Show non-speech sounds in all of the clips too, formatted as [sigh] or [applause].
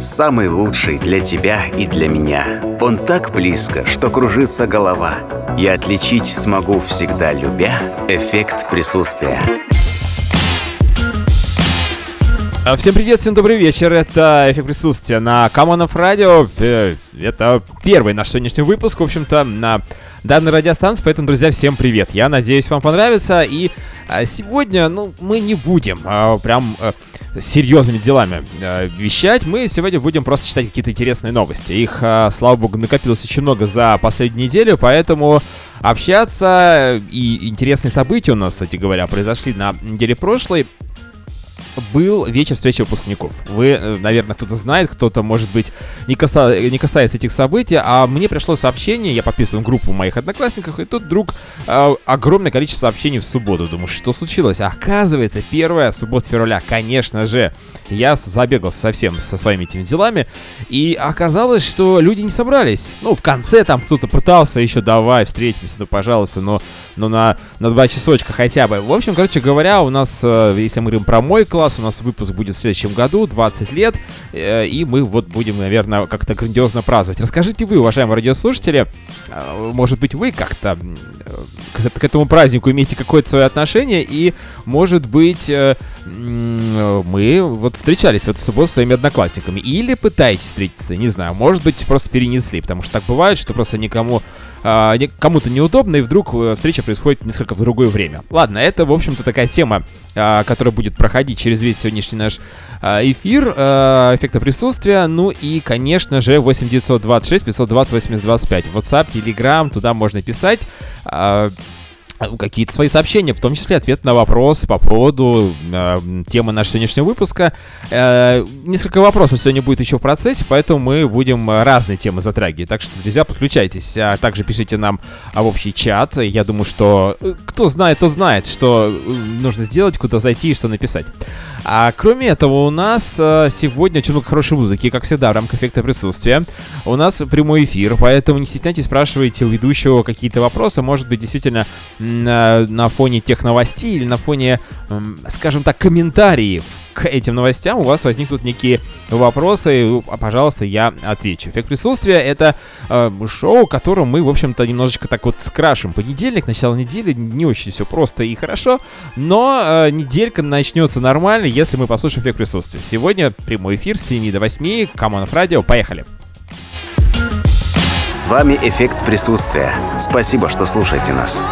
Самый лучший для тебя и для меня. Он так близко, что кружится голова. Я отличить смогу всегда, любя эффект присутствия. А, всем привет, всем добрый вечер. Это эффект присутствия на Камонов Радио. Э, это первый наш сегодняшний выпуск, в общем-то, на данной радиостанции. Поэтому, друзья, всем привет. Я надеюсь, вам понравится. И а, сегодня, ну, мы не будем а, прям а, серьезными делами а, вещать. Мы сегодня будем просто читать какие-то интересные новости. Их, слава богу, накопилось очень много за последнюю неделю, поэтому общаться и интересные события у нас, кстати говоря, произошли на неделе прошлой был вечер встречи выпускников. Вы, э, наверное, кто-то знает, кто-то, может быть, не, каса... не касается этих событий, а мне пришло сообщение, я подписан в группу моих одноклассников, и тут вдруг э, огромное количество сообщений в субботу. Думаю, что случилось? Оказывается, первая суббота февраля, конечно же. Я забегал совсем со своими этими делами, и оказалось, что люди не собрались. Ну, в конце там кто-то пытался еще, давай, встретимся, ну, пожалуйста, но, но на, на два часочка хотя бы. В общем, короче говоря, у нас, э, если мы говорим про мой класс, у нас выпуск будет в следующем году, 20 лет, э, и мы вот будем, наверное, как-то грандиозно праздновать. Расскажите вы, уважаемые радиослушатели, э, может быть, вы как-то к этому празднику имеете какое-то свое отношение, и, может быть, мы вот встречались в эту субботу с своими одноклассниками. Или пытаетесь встретиться, не знаю, может быть, просто перенесли, потому что так бывает, что просто никому а, кому-то неудобно, и вдруг э, встреча происходит несколько в другое время. Ладно, это, в общем-то, такая тема, а, которая будет проходить через весь сегодняшний наш а, эфир, эффекта присутствия. Ну и, конечно же, 8926 520 8025. WhatsApp, Telegram, туда можно писать. Э, какие-то свои сообщения, в том числе ответ на вопрос по поводу э, темы нашего сегодняшнего выпуска. Э, несколько вопросов сегодня будет еще в процессе, поэтому мы будем разные темы затрагивать. Так что, друзья, подключайтесь. А также пишите нам в общий чат. Я думаю, что э, кто знает, то знает, что э, нужно сделать, куда зайти и что написать. А кроме этого, у нас э, сегодня очень много хорошей музыки, как всегда, в рамках эффекта присутствия. У нас прямой эфир, поэтому не стесняйтесь, спрашивайте у ведущего какие-то вопросы. Может быть, действительно, на, на фоне тех новостей или на фоне, скажем так, комментариев к этим новостям у вас возникнут некие вопросы, пожалуйста, я отвечу. Эффект присутствия — это э, шоу, которым мы, в общем-то, немножечко так вот скрашим. Понедельник, начало недели, не очень все просто и хорошо, но э, неделька начнется нормально, если мы послушаем эффект присутствия. Сегодня прямой эфир с 7 до 8, Камонов Радио, поехали! С вами «Эффект присутствия». Спасибо, что слушаете нас.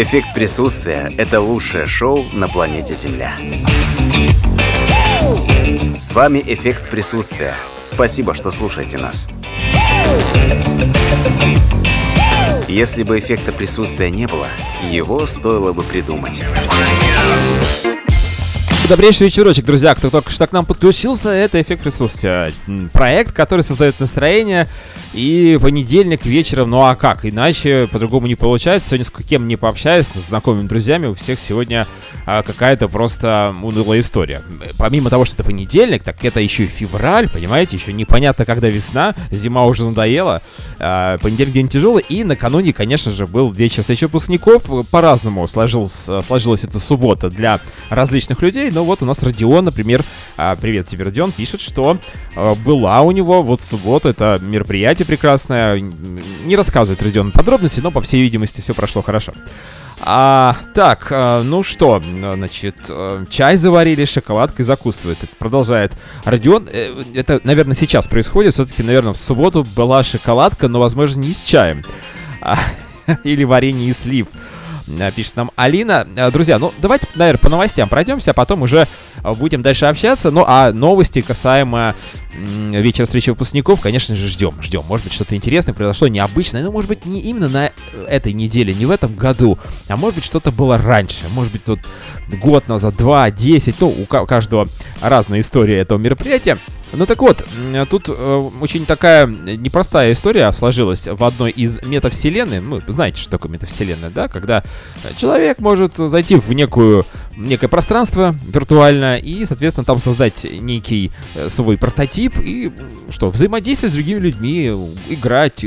Эффект присутствия – это лучшее шоу на планете Земля. С вами «Эффект присутствия». Спасибо, что слушаете нас. Если бы эффекта присутствия не было, его стоило бы придумать. Добрейший вечерочек, друзья, кто только что к нам подключился, это «Эффект присутствия». Проект, который создает настроение, и понедельник вечером, ну а как, иначе по-другому не получается. Сегодня с кем не пообщаюсь, с знакомыми друзьями, у всех сегодня а, какая-то просто унылая история. Помимо того, что это понедельник, так это еще и февраль, понимаете, еще непонятно, когда весна, зима уже надоела, а, понедельник день тяжелый, и накануне, конечно же, был вечер встречи выпускников, по-разному сложилось, сложилась эта суббота для различных людей, но вот у нас Родион, например, а, привет тебе, Родион, пишет, что а, была у него вот в субботу, это мероприятие прекрасное, не рассказывает Родион подробности, но, по всей видимости, все прошло хорошо. А, так, а, ну что, значит, э, чай заварили, шоколадкой закусывает. Это продолжает Родион. э, Это, наверное, сейчас происходит. Все-таки, наверное, в субботу была шоколадка, но, возможно, не с чаем. А, [laughs] или варенье и слив. А, Пишет нам Алина. А, Друзья, ну давайте, наверное, по новостям пройдемся, а потом уже а, будем дальше общаться. Ну а новости касаемо вечера встречи выпускников, конечно же, ждем. Ждем. Может быть, что-то интересное произошло, необычное. Ну, может быть, не именно на э, этой неделе, не в этом году, а может быть, что-то было раньше. Может быть, вот год назад, два, десять. Ну, у каждого разная история этого мероприятия. Ну так вот, тут э, очень такая непростая история сложилась в одной из метавселенной. Ну, знаете, что такое метавселенная, да? Когда э, человек может зайти в некую, некое пространство виртуально и, соответственно, там создать некий э, свой прототип и, что, взаимодействовать с другими людьми, играть,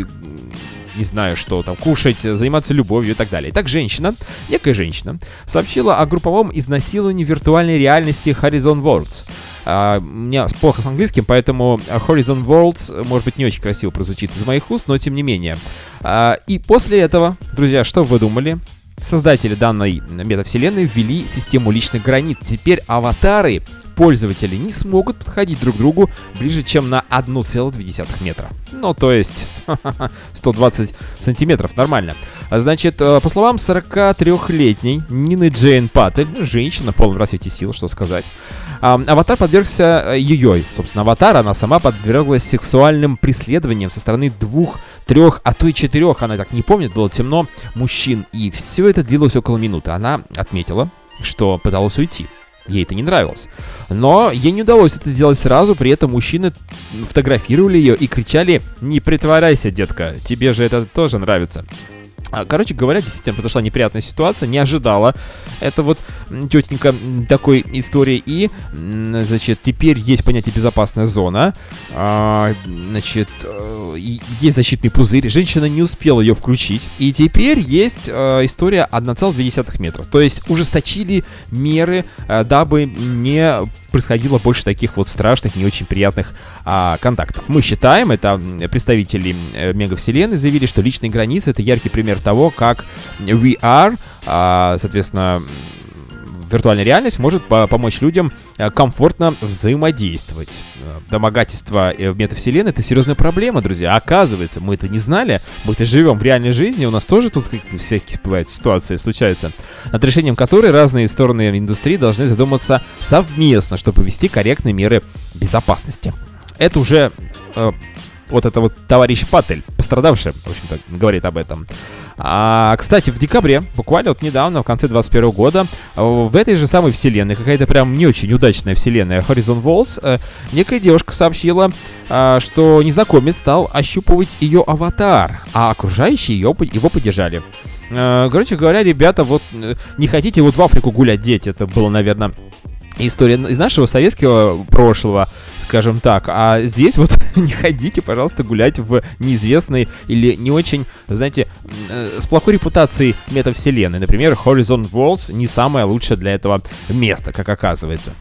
не знаю что, там, кушать, заниматься любовью и так далее. Итак, женщина, некая женщина, сообщила о групповом изнасиловании виртуальной реальности Horizon Worlds. А, у меня плохо с английским, поэтому а, Horizon Worlds, э, может быть, не очень красиво прозвучит из моих уст, но тем не менее. А, и после этого, друзья, что вы думали? Создатели данной метавселенной ввели систему личных границ. Теперь аватары пользователи не смогут подходить друг к другу ближе, чем на 1,2 метра. Ну, то есть [laughs] 120 сантиметров, нормально. А Значит, э, по словам 43-летней Нины Джейн Паттель, ну, женщина в полном расцвете сил, что сказать, аватар подвергся ее, собственно, аватар, она сама подверглась сексуальным преследованиям со стороны двух, трех, а то и четырех, она так не помнит, было темно, мужчин. И все это длилось около минуты. Она отметила, что пыталась уйти. Ей это не нравилось. Но ей не удалось это сделать сразу, при этом мужчины фотографировали ее и кричали «Не притворяйся, детка, тебе же это тоже нравится». А, Короче говоря, действительно произошла неприятная ситуация, не ожидала это вот тетенька такой истории. И, значит, теперь есть понятие безопасная зона. А, Значит, э, есть защитный пузырь. Женщина не успела ее включить. И теперь есть э, история 1,2 метра. То есть ужесточили меры, э, дабы не происходило больше таких вот страшных, не очень приятных а, контактов. Мы считаем, это представители э, мегавселенной заявили, что личные границы это яркий пример того, как VR, а, соответственно, виртуальная реальность может по- помочь людям э, комфортно взаимодействовать. Э, Домогательство э, в метавселенной это серьезная проблема, друзья. Оказывается, мы это не знали. Мы-то живем в реальной жизни, у нас тоже тут всякие бывают ситуации случаются, над решением которой разные стороны индустрии должны задуматься совместно, чтобы ввести корректные меры безопасности. Это уже вот это вот товарищ Паттель, пострадавший, в общем-то, говорит об этом. А, кстати, в декабре, буквально вот недавно, в конце 21 года, э, в этой же самой вселенной, какая-то прям не очень удачная вселенная Horizon Worlds, э, некая девушка сообщила, а, что незнакомец стал ощупывать ее аватар, а окружающие ее, его поддержали. Э, короче говоря, ребята, вот э, не хотите вот в Африку гулять, дети, это было, наверное, история из нашего советского прошлого, скажем так. А здесь вот [laughs] не ходите, пожалуйста, гулять в неизвестной или не очень, знаете, э, с плохой репутацией метавселенной. Например, Horizon Worlds не самое лучшее для этого место, как оказывается.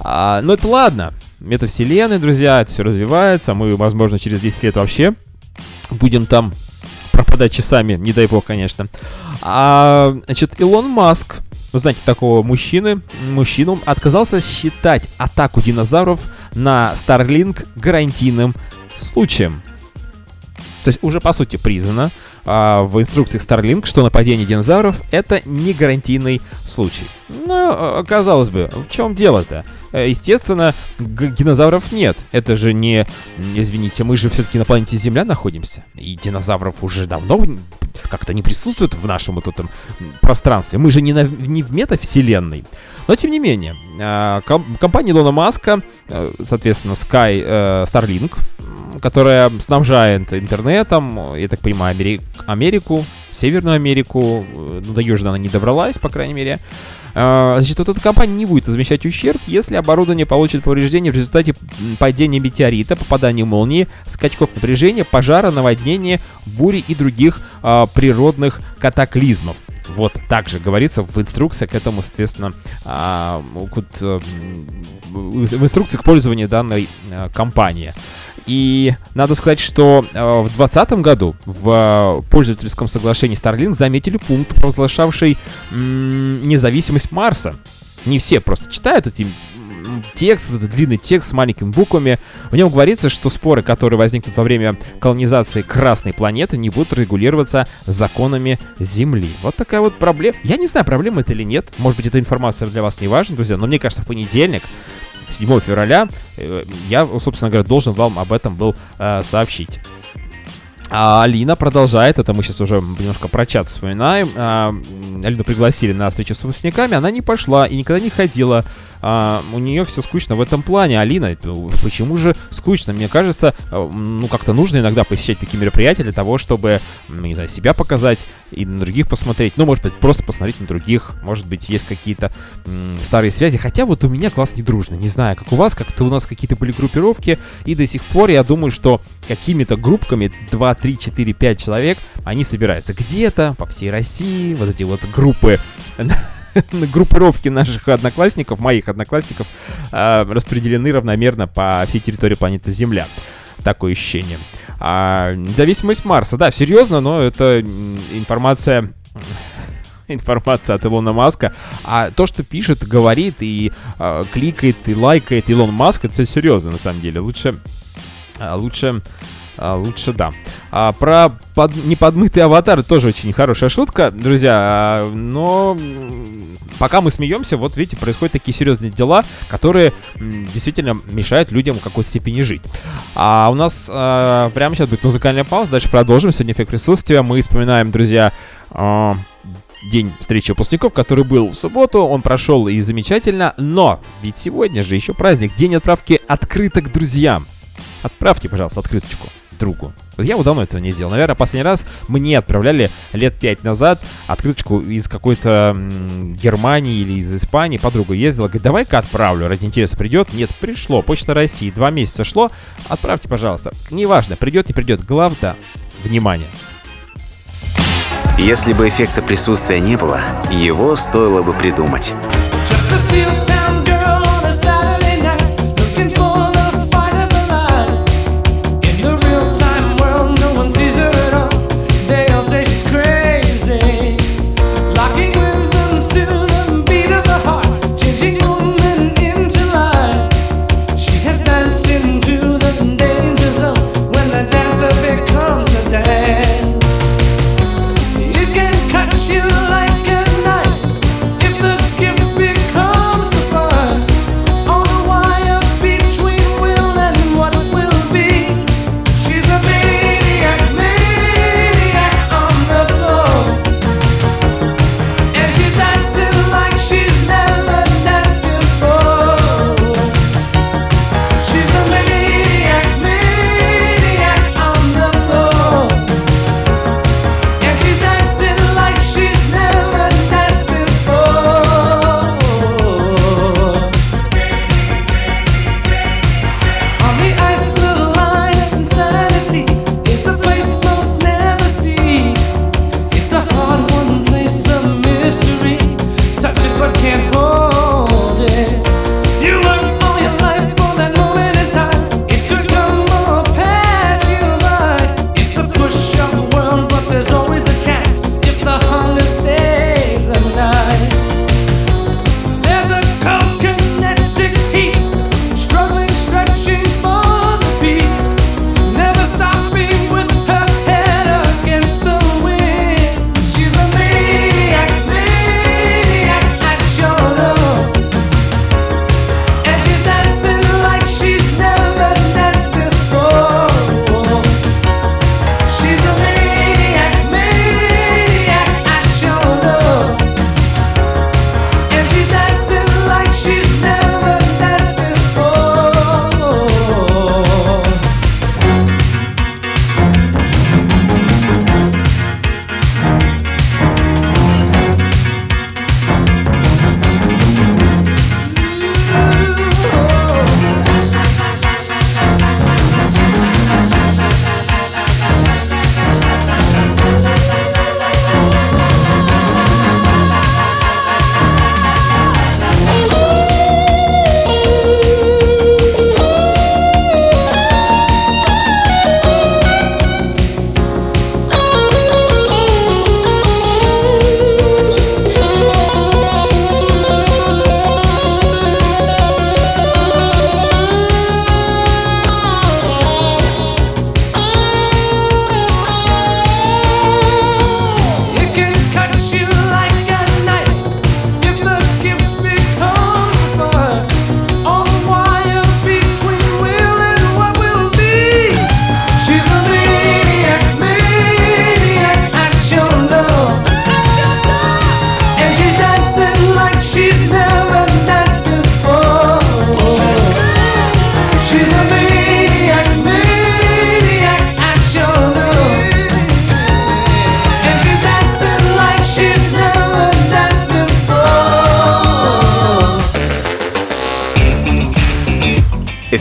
А, но это ладно. Метавселенная, друзья, это все развивается. Мы, возможно, через 10 лет вообще будем там пропадать часами, не дай бог, конечно. А, значит, Илон Маск вы знаете, такого мужчины, мужчину, отказался считать атаку динозавров на Starlink гарантийным случаем. То есть уже по сути признано а, в инструкциях Starlink, что нападение динозавров это не гарантийный случай. Но, казалось бы, в чем дело-то? Э, естественно, динозавров нет. Это же не... Извините, мы же все-таки на планете Земля находимся. И динозавров уже давно как-то не присутствуют в нашем вот этом пространстве. Мы же не, на, не в метавселенной. Но, тем не менее, э, компания Илона Маска, э, соответственно, Sky Starlink, которая снабжает интернетом, я так понимаю, Амери- Америку, Северную Америку, ну, до Южной она не добралась, по крайней мере, а, значит, вот эта компания не будет возмещать ущерб, если оборудование получит повреждение в результате падения метеорита, попадания молнии, скачков напряжения, пожара, наводнения, бури и других а, природных катаклизмов. Вот также говорится в инструкциях к этому, соответственно, а, э, в инструкциях к пользованию данной а, компании. И надо сказать, что э, в 2020 году в э, пользовательском соглашении Starlink заметили пункт, провозглашавший независимость Марса. Не все просто читают эти текст, вот этот длинный текст с маленькими буквами. В нем говорится, что споры, которые возникнут во время колонизации Красной планеты, не будут регулироваться законами Земли. Вот такая вот проблема. Я не знаю, проблема это или нет. Может быть, эта информация для вас не важна, друзья, но мне кажется, в понедельник 7 февраля э, я, собственно говоря, должен вам об этом был э, сообщить. А Алина продолжает, это мы сейчас уже немножко про чат вспоминаем. А, Алину пригласили на встречу с выпускниками, она не пошла и никогда не ходила а, у нее все скучно в этом плане. Алина, почему же скучно? Мне кажется, а, ну как-то нужно иногда посещать такие мероприятия для того, чтобы, не знаю, себя показать и на других посмотреть. Ну, может быть, просто посмотреть на других. Может быть, есть какие-то старые связи. Хотя вот у меня класс не дружный. Не знаю, как у вас, как-то у нас какие-то были группировки. И до сих пор я думаю, что какими-то группками 2, 3, 4, 5 человек они собираются где-то по всей России. Вот эти вот группы [laughs] группировки наших одноклассников, моих одноклассников, э, распределены равномерно по всей территории планеты Земля. Такое ощущение. А, независимость Марса, да, серьезно, но это информация [laughs] информация от Илона Маска. А то, что пишет, говорит и э, кликает и лайкает Илон Маск, это все серьезно на самом деле. Лучше, э, лучше а, лучше да. А, про под, неподмытый аватар тоже очень хорошая шутка, друзья. А, но пока мы смеемся, вот видите, происходят такие серьезные дела, которые действительно мешают людям в какой-то степени жить. А у нас а, прямо сейчас будет музыкальная пауза. Дальше продолжим. Сегодня эффект присутствия. Мы вспоминаем, друзья, а, день встречи выпускников, который был в субботу. Он прошел и замечательно. Но ведь сегодня же еще праздник, день отправки открыток друзьям. Отправьте, пожалуйста, открыточку другу. Я вот давно этого не делал. Наверное, последний раз мне отправляли лет пять назад открыточку из какой-то Германии или из Испании. Подруга ездила, говорит, давай-ка отправлю, ради интереса придет. Нет, пришло. Почта России. Два месяца шло. Отправьте, пожалуйста. Неважно, придет, не придет. Главное, внимание. Если бы эффекта присутствия не было, его стоило бы придумать.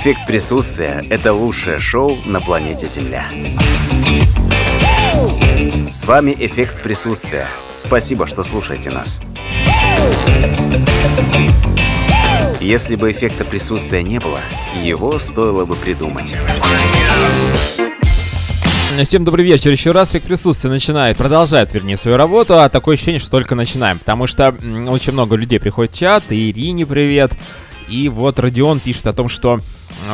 Эффект присутствия – это лучшее шоу на планете Земля. С вами «Эффект присутствия». Спасибо, что слушаете нас. Если бы эффекта присутствия не было, его стоило бы придумать. Всем добрый вечер еще раз. Век присутствия начинает, продолжает, вернее, свою работу, а такое ощущение, что только начинаем, потому что очень много людей приходит в чат, и Ирине привет, и вот Родион пишет о том, что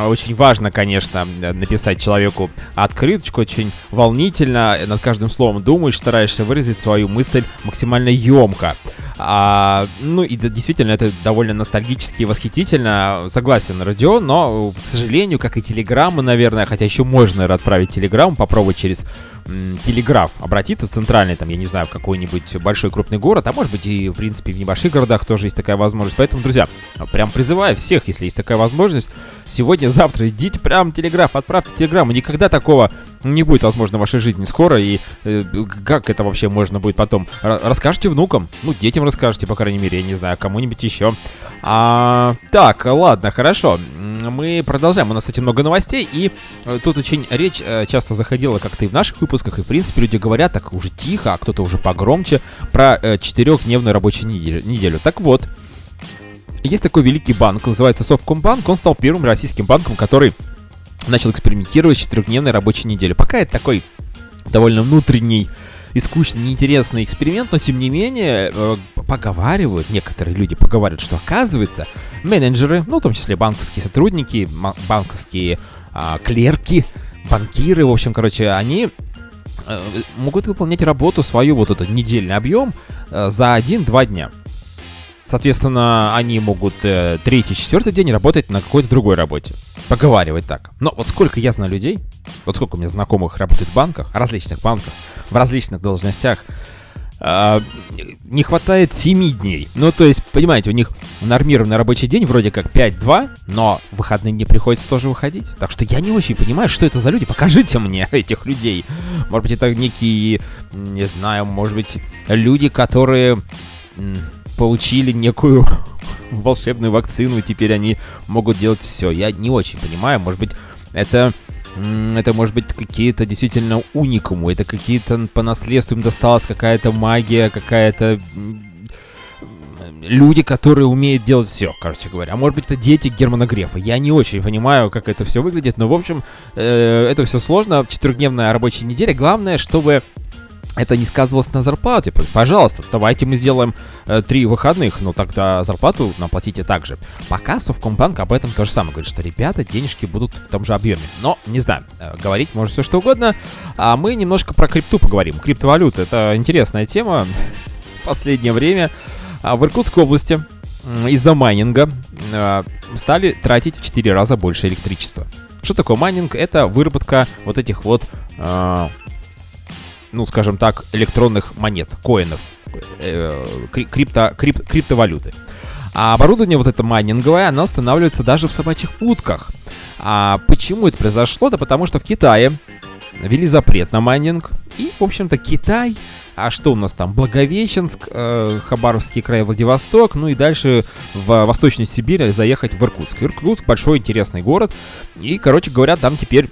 очень важно, конечно, э, написать человеку открыточку, очень волнительно, над каждым словом думаешь, стараешься выразить свою мысль максимально емко. А, ну и да, действительно, это довольно ностальгически и восхитительно. Согласен, Родион, но, к сожалению, как и телеграммы, наверное, хотя еще можно наверное, отправить телеграмму, попробовать через м, телеграф обратиться в центральный, там, я не знаю, в какой-нибудь большой крупный город, а может быть и, в принципе, в небольших городах тоже есть такая возможность. Поэтому, друзья, прям призываю всех, если есть такая возможность, сегодня, завтра идите прям телеграф, отправьте телеграмму. Никогда такого не будет, возможно, в вашей жизни скоро. И э, как это вообще можно будет потом? Р- расскажете внукам, ну, детям расскажете, по крайней мере, я не знаю, кому-нибудь еще. А, так, ладно, хорошо. Мы продолжаем. У нас, кстати, много новостей. И э, тут очень речь э, часто заходила как-то и в наших выпусках, и, в принципе, люди говорят так уже тихо, а кто-то уже погромче, про э, четырехдневную рабочую неделю. Так вот, есть такой великий банк, называется Совкомбанк. Он стал первым российским банком, который начал экспериментировать с четырехдневной рабочей неделей. Пока это такой довольно внутренний и скучный, неинтересный эксперимент, но тем не менее э, поговаривают, некоторые люди поговаривают, что оказывается менеджеры, ну в том числе банковские сотрудники, банковские а, клерки, банкиры, в общем, короче, они э, могут выполнять работу свою, вот этот недельный объем, э, за 1-2 дня. Соответственно, они могут э, третий, четвертый день работать на какой-то другой работе. Поговаривать так. Но вот сколько я знаю людей, вот сколько у меня знакомых работает в банках, различных банках, в различных должностях, а, не хватает 7 дней. Ну, то есть, понимаете, у них нормированный рабочий день вроде как 5-2, но выходные дни приходится тоже выходить. Так что я не очень понимаю, что это за люди. Покажите мне [laughs] этих людей. Может быть, это некие, не знаю, может быть, люди, которые получили некую [laughs] волшебную вакцину, и теперь они могут делать все. Я не очень понимаю, может быть, это это может быть какие-то действительно уникумы, это какие-то по наследству им досталась какая-то магия, какая-то люди, которые умеют делать все, короче говоря. А может быть, это дети Германа Грефа. Я не очень понимаю, как это все выглядит, но, в общем, э, это все сложно. Четырехдневная рабочая неделя. Главное, чтобы это не сказывалось на зарплате. Пожалуйста, давайте мы сделаем э, три выходных, но тогда зарплату нам платите также. Пока Совкомбанк об этом то же самое говорит, что ребята, денежки будут в том же объеме. Но, не знаю, э, говорить может все что угодно. А мы немножко про крипту поговорим. Криптовалюта — это интересная тема в последнее время. А в Иркутской области из-за майнинга э, стали тратить в 4 раза больше электричества. Что такое майнинг? Это выработка вот этих вот э, ну, скажем так, электронных монет, коинов, э, кри- крипто, крип- криптовалюты. А оборудование вот это майнинговое, оно устанавливается даже в собачьих будках. А почему это произошло? Да потому что в Китае ввели запрет на майнинг. И, в общем-то, Китай, а что у нас там? Благовещенск, э, Хабаровский край, Владивосток, ну и дальше в Восточную Сибирь заехать в Иркутск. Иркутск большой интересный город. И, короче говоря, там теперь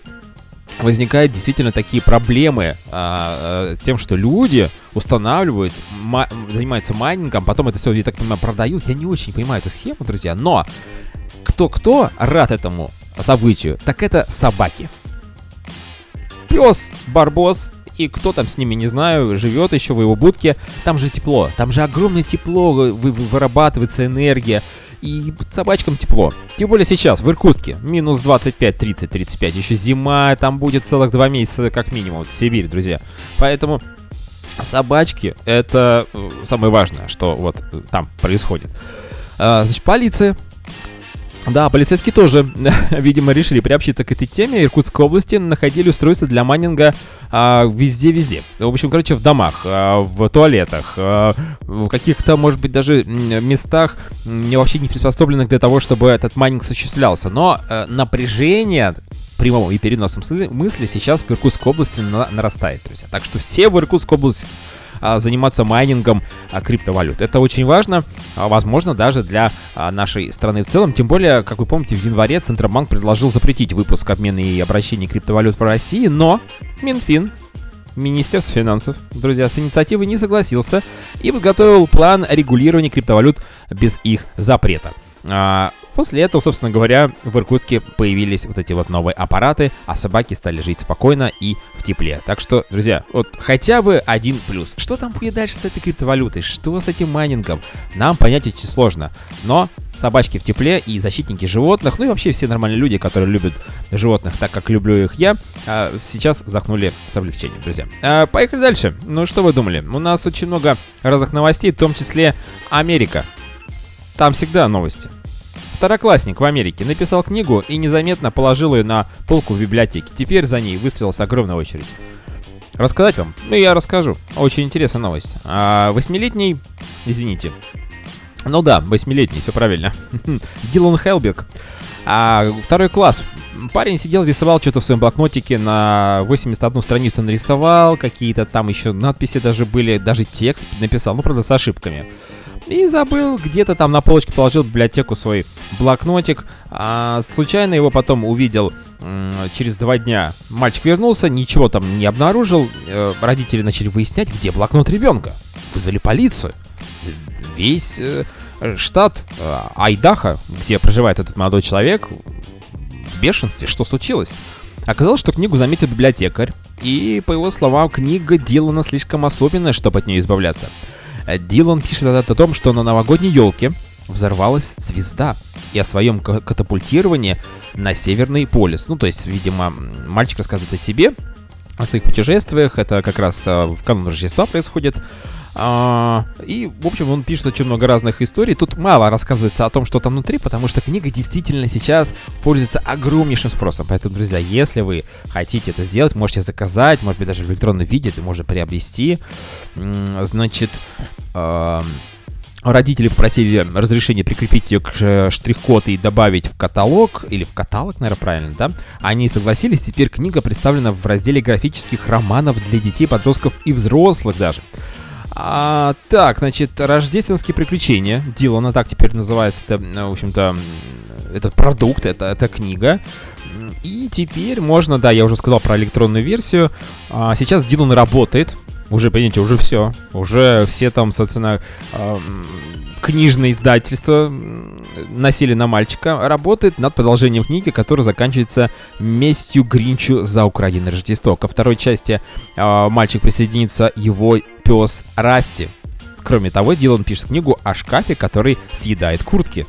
возникают действительно такие проблемы а, а, тем, что люди устанавливают, ма- занимаются майнингом, потом это все, я так понимаю, продают. Я не очень понимаю эту схему, друзья, но кто-кто рад этому событию, так это собаки. Пес, барбос, и кто там с ними, не знаю, живет еще в его будке, там же тепло, там же огромное тепло, вы- вы- вырабатывается энергия, и собачкам тепло. Тем более сейчас, в Иркутске, минус 25, 30, 35, еще зима, там будет целых два месяца как минимум, Сибирь, друзья. Поэтому собачки это э, самое важное, что вот э, там происходит. А, значит, полиция да, полицейские тоже, [laughs] видимо, решили приобщиться к этой теме. Иркутской области находили устройства для майнинга а, везде-везде. В общем, короче, в домах, а, в туалетах, а, в каких-то, может быть, даже местах м, вообще не приспособленных для того, чтобы этот майнинг осуществлялся. Но э, напряжение в прямом и переносном смысле сейчас в Иркутской области на- нарастает, друзья. Так что все в Иркутской области а, заниматься майнингом а, криптовалют. Это очень важно, а, возможно, даже для а, нашей страны в целом. Тем более, как вы помните, в январе Центробанк предложил запретить выпуск, обмен и обращение криптовалют в России, но Минфин Министерство финансов, друзья, с инициативой не согласился и подготовил план регулирования криптовалют без их запрета. А, После этого, собственно говоря, в Иркутске появились вот эти вот новые аппараты, а собаки стали жить спокойно и в тепле. Так что, друзья, вот хотя бы один плюс. Что там будет дальше с этой криптовалютой? Что с этим майнингом? Нам понять очень сложно. Но собачки в тепле и защитники животных, ну и вообще все нормальные люди, которые любят животных так, как люблю их я, а, сейчас вздохнули с облегчением, друзья. А, Поехали дальше. Ну, что вы думали? У нас очень много разных новостей, в том числе Америка. Там всегда новости. Второклассник в Америке написал книгу и незаметно положил ее на полку в библиотеке. Теперь за ней выстроилась огромная очередь. Рассказать вам? Ну, я расскажу. Очень интересная новость. А, восьмилетний, извините. Ну да, восьмилетний, все правильно. [laughs] Дилан Хелбек. А, второй класс. Парень сидел, рисовал что-то в своем блокнотике, на 81 страницу нарисовал, какие-то там еще надписи даже были, даже текст написал, ну, правда, с ошибками. И забыл, где-то там на полочке положил в библиотеку свой блокнотик. А, случайно его потом увидел через два дня. Мальчик вернулся, ничего там не обнаружил. Э, родители начали выяснять, где блокнот ребенка. Вызвали полицию. Весь э, штат э, Айдаха, где проживает этот молодой человек, в бешенстве. Что случилось? Оказалось, что книгу заметил библиотекарь. И, по его словам, книга Дилана слишком особенная, чтобы от нее избавляться. Э, Дилан пишет о том, что на новогодней елке взорвалась звезда и о своем ка- катапультировании на Северный полюс. Ну, то есть, видимо, мальчик рассказывает о себе, о своих путешествиях. Это как раз а, в канун Рождества происходит. А, и, в общем, он пишет очень много разных историй. Тут мало рассказывается о том, что там внутри, потому что книга действительно сейчас пользуется огромнейшим спросом. Поэтому, друзья, если вы хотите это сделать, можете заказать, может быть, даже в электронном виде можно приобрести. Значит, ам, Родители попросили разрешение прикрепить ее к э, штрих-код и добавить в каталог, или в каталог, наверное, правильно, да? Они согласились, теперь книга представлена в разделе графических романов для детей, подростков и взрослых даже. А, так, значит, рождественские приключения. Дилана так теперь называется, это, в общем-то, этот продукт, это, это книга. И теперь можно, да, я уже сказал про электронную версию. А, сейчас Дилан работает. Уже, понимаете, уже все. Уже все там, собственно, книжное издательство м, «Насилие на мальчика» работает над продолжением книги, которая заканчивается местью Гринчу за украденное Рождество. Ко второй части а, мальчик присоединится его пес Расти. Кроме того, Дилан пишет книгу о шкафе, который съедает куртки.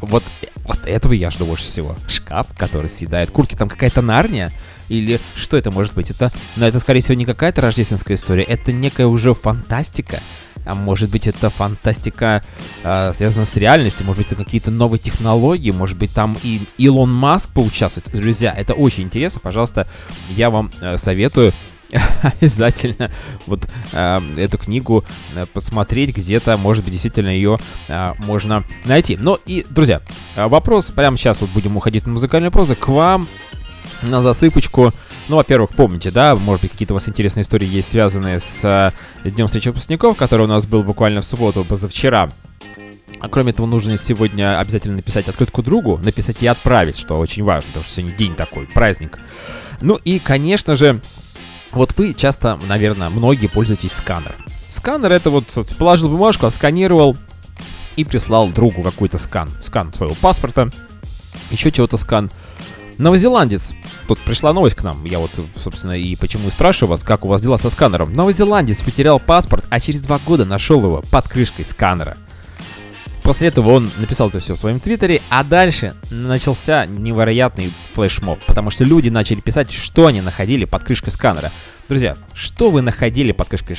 Вот, вот этого я жду больше всего. Шкаф, который съедает куртки. Там какая-то нарния? Или что это может быть? Это, но это, скорее всего, не какая-то рождественская история. Это некая уже фантастика. А может быть, это фантастика э, связана с реальностью. Может быть, это какие-то новые технологии. Может быть, там и Илон Маск поучаствует. Друзья, это очень интересно. Пожалуйста, я вам э, советую [laughs] обязательно вот э, эту книгу э, посмотреть где-то, может быть, действительно ее э, можно найти. Ну и, друзья, вопрос, прямо сейчас вот будем уходить на музыкальную прозу, к вам на засыпочку. Ну, во-первых, помните, да, может быть, какие-то у вас интересные истории есть, связанные с э, Днем встречи выпускников, который у нас был буквально в субботу, позавчера. А кроме этого, нужно сегодня обязательно написать открытку другу, написать и отправить, что очень важно, потому что сегодня день такой, праздник. Ну и, конечно же, вот вы часто, наверное, многие пользуетесь сканером. Сканер это вот положил бумажку, отсканировал и прислал другу какой-то скан. Скан своего паспорта, еще чего-то скан. Новозеландец. Тут пришла новость к нам. Я вот, собственно, и почему и спрашиваю вас, как у вас дела со сканером. Новозеландец потерял паспорт, а через два года нашел его под крышкой сканера. После этого он написал это все в своем твиттере, а дальше начался невероятный флешмоб, потому что люди начали писать, что они находили под крышкой сканера. Друзья, что вы находили под крышкой,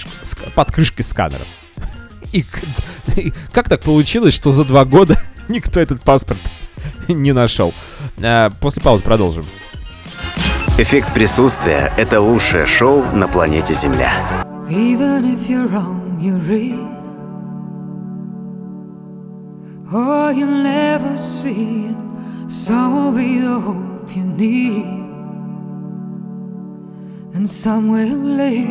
под крышкой сканера? [laughs] И, [laughs] и как так получилось, что за два года [laughs] никто этот паспорт не нашел? А, После паузы продолжим. Эффект присутствия – это лучшее шоу на планете Земля. Even if you're wrong, you're real. Or you'll never see it. Some will be the hope you need. And some will leave.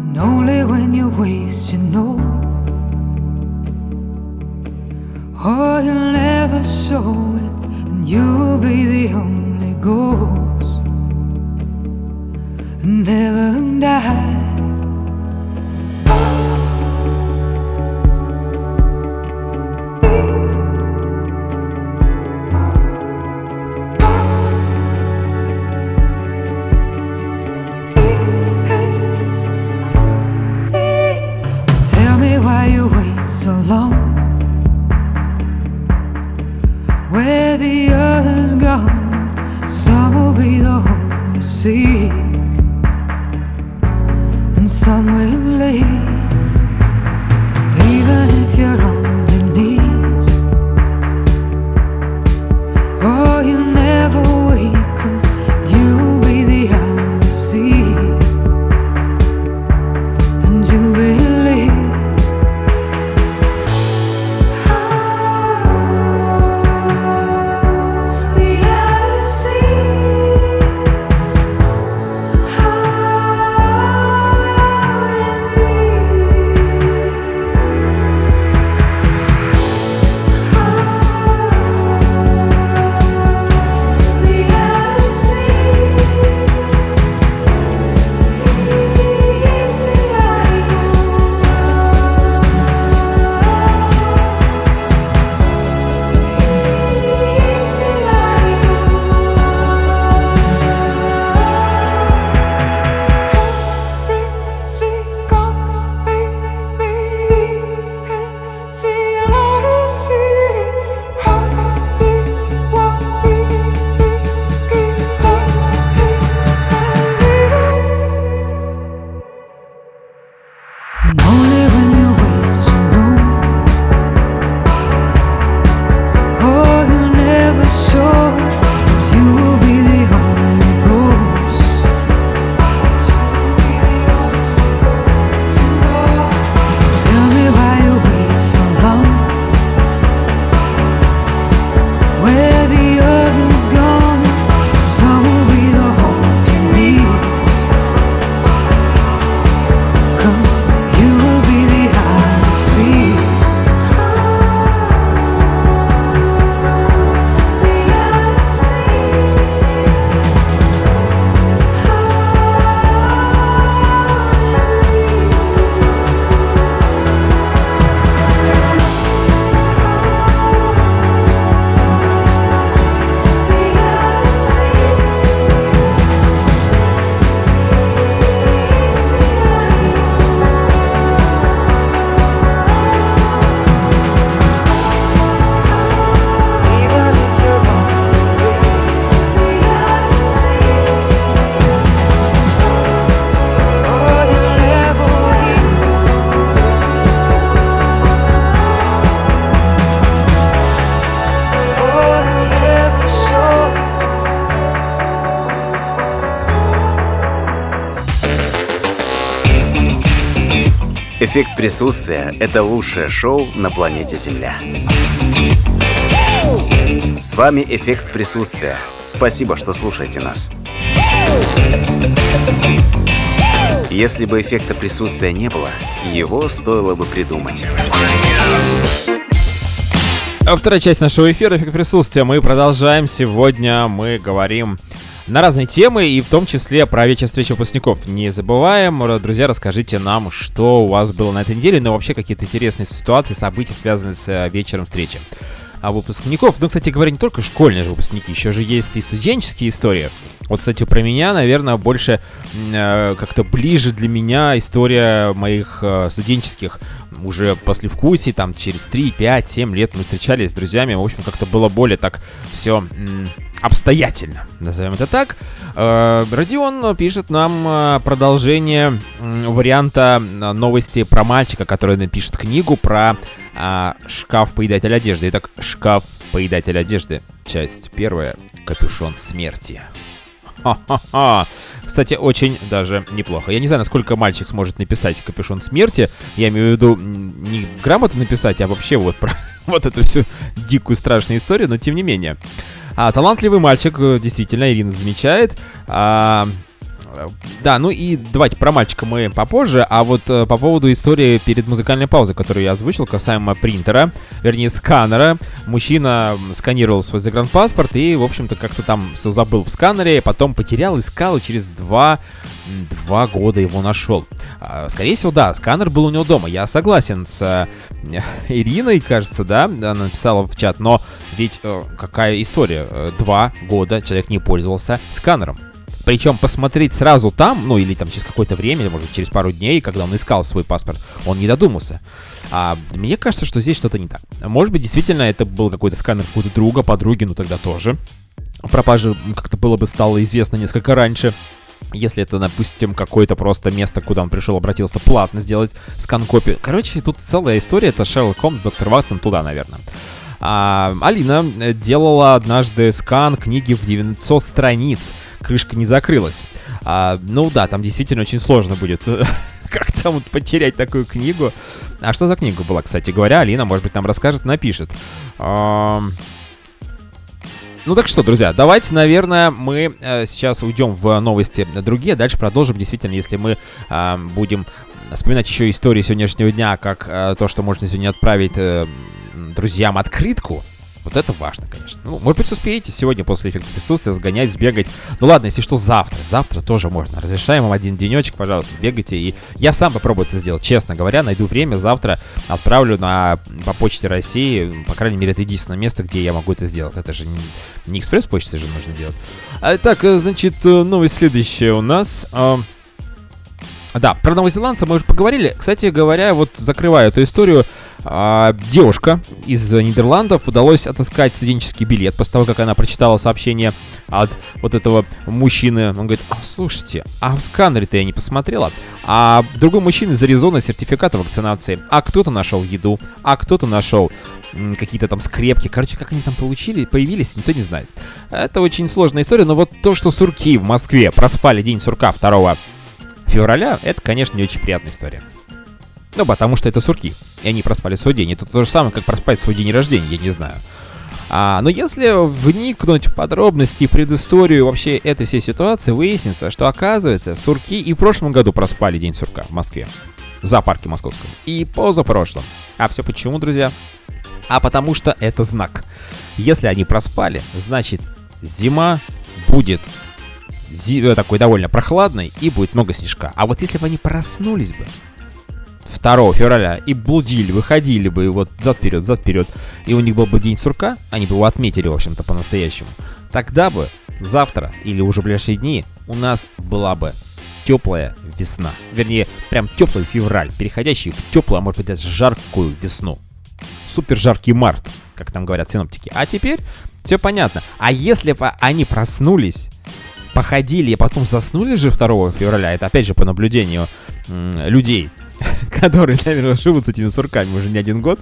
And only when you waste, you know. Oh, or you'll never show it. And you'll be the only ghost. And never die. Tell me why you wait so long. some will be the home you seek, and some will. Эффект присутствия – это лучшее шоу на планете Земля. С вами «Эффект присутствия». Спасибо, что слушаете нас. Если бы эффекта присутствия не было, его стоило бы придумать. А Вторая часть нашего эфира «Эффект присутствия». Мы продолжаем. Сегодня мы говорим на разные темы, и в том числе про вечер встречи выпускников. Не забываем, друзья, расскажите нам, что у вас было на этой неделе, но вообще какие-то интересные ситуации, события, связанные с э, вечером встречи а выпускников. Ну, кстати говоря, не только школьные же выпускники, еще же есть и студенческие истории. Вот, кстати, про меня, наверное, больше э, как-то ближе для меня история моих э, студенческих уже после вкуси, там через 3, 5, 7 лет мы встречались с друзьями, в общем, как-то было более так все м- обстоятельно, назовем это так. Э, Родион пишет нам э, продолжение варианта э, новости про мальчика, который напишет книгу про э, шкаф-поедатель одежды. Итак, шкаф-поедатель одежды, часть первая, капюшон смерти. Ха-ха-ха. Кстати, очень даже неплохо. Я не знаю, насколько мальчик сможет написать капюшон смерти. Я имею в виду не грамотно написать, а вообще вот про [laughs] вот эту всю дикую страшную историю, но тем не менее. А, талантливый мальчик, э, действительно, Ирина замечает. А, да, ну и давайте про мальчика мы попозже, а вот э, по поводу истории перед музыкальной паузой, которую я озвучил, касаемо принтера, вернее сканера. Мужчина сканировал свой загранпаспорт и, в общем-то, как-то там все забыл в сканере, потом потерял, искал и через два, два года его нашел. А, скорее всего, да, сканер был у него дома. Я согласен с э, [laughs] Ириной, кажется, да, она написала в чат, но ведь э, какая история? Э, Два года человек не пользовался сканером. Причем посмотреть сразу там, ну или там через какое-то время, может через пару дней, когда он искал свой паспорт, он не додумался. А мне кажется, что здесь что-то не так. Может быть, действительно, это был какой-то сканер какого-то друга, подруги, ну тогда тоже. Пропажа как-то было бы стало известно несколько раньше. Если это, допустим, какое-то просто место, куда он пришел, обратился платно сделать скан-копию. Короче, тут целая история, это Шерлок Холмс, доктор Ватсон, туда, наверное. А, Алина э, делала однажды скан книги в 900 страниц. Крышка не закрылась. А, ну да, там действительно очень сложно будет [laughs] как там вот потерять такую книгу. А что за книга была, кстати говоря? Алина, может быть, нам расскажет, напишет. Ну так что, друзья, давайте, наверное, мы э, сейчас уйдем в новости другие, дальше продолжим. Действительно, если мы э, будем вспоминать еще истории сегодняшнего дня, как э, то, что можно сегодня отправить э, друзьям открытку, вот это важно, конечно. Ну, может быть, успеете сегодня после эффекта присутствия сгонять, сбегать. Ну ладно, если что, завтра. Завтра тоже можно. Разрешаем вам один денечек, пожалуйста, сбегайте. И я сам попробую это сделать, честно говоря. Найду время, завтра отправлю на, по почте России. По крайней мере, это единственное место, где я могу это сделать. Это же не, не экспресс-почтой же нужно делать. А, так, э, значит, э, новость следующая у нас. Да, про новозеландца мы уже поговорили. Кстати говоря, вот закрываю эту историю. А, девушка из Нидерландов удалось отыскать студенческий билет после того, как она прочитала сообщение от вот этого мужчины. Он говорит, а, слушайте, а в сканере-то я не посмотрела. А другой мужчина из Аризоны сертификат о вакцинации. А кто-то нашел еду, а кто-то нашел какие-то там скрепки. Короче, как они там получили, появились, никто не знает. Это очень сложная история, но вот то, что сурки в Москве проспали день сурка 2 февраля, это, конечно, не очень приятная история. Ну, потому что это сурки, и они проспали свой день. Это то же самое, как проспать свой день рождения, я не знаю. А, но если вникнуть в подробности и предысторию вообще этой всей ситуации, выяснится, что оказывается, сурки и в прошлом году проспали День сурка в Москве. В зоопарке московском. И позапрошлом. А все почему, друзья? А потому что это знак. Если они проспали, значит зима будет такой довольно прохладной и будет много снежка. А вот если бы они проснулись бы 2 февраля и блудили, выходили бы вот зад-вперед, зад-вперед, и у них был бы день сурка, они бы его отметили, в общем-то, по-настоящему, тогда бы завтра или уже в ближайшие дни у нас была бы теплая весна. Вернее, прям теплый февраль, переходящий в теплую, а может быть даже жаркую весну. Супер жаркий март, как там говорят синоптики. А теперь все понятно. А если бы они проснулись, походили и потом заснули же 2 февраля, это опять же по наблюдению людей, [laughs] которые, наверное, живут с этими сурками уже не один год,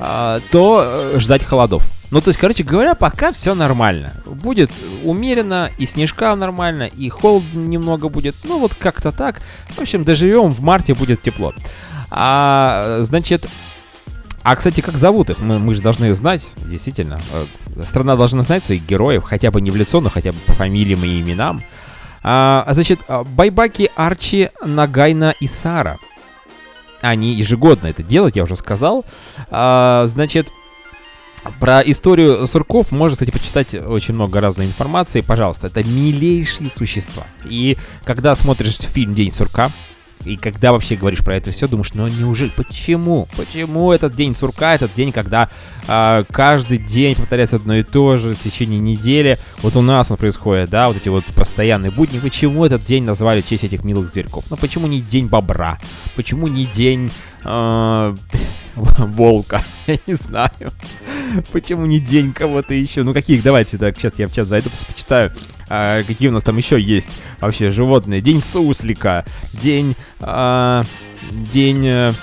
а, то э, ждать холодов. Ну, то есть, короче говоря, пока все нормально. Будет умеренно, и снежка нормально, и холод немного будет. Ну, вот как-то так. В общем, доживем, в марте будет тепло. А, значит, а, кстати, как зовут их? Мы, мы же должны знать, действительно. Э, Страна должна знать своих героев, хотя бы не в лицо, но хотя бы по фамилиям и именам. А, значит, а, Байбаки, Арчи, Нагайна и Сара. Они ежегодно это делают, я уже сказал. А, значит, про историю сурков можно, кстати, почитать очень много разной информации. Пожалуйста, это милейшие существа. И когда смотришь фильм «День сурка», и когда вообще говоришь про это все, думаешь, ну неужели, почему? Почему этот день сурка, этот день, когда э, каждый день повторяется одно и то же в течение недели? Вот у нас он происходит, да, вот эти вот постоянные будни. Почему этот день назвали в честь этих милых зверьков? Ну почему не день бобра? Почему не день [laughs] волка? [laughs] Я не знаю. Почему не день кого-то еще? Ну каких? Давайте, так, сейчас я в чат зайду, почитаю. А, какие у нас там еще есть вообще животные? День суслика, день... А, день...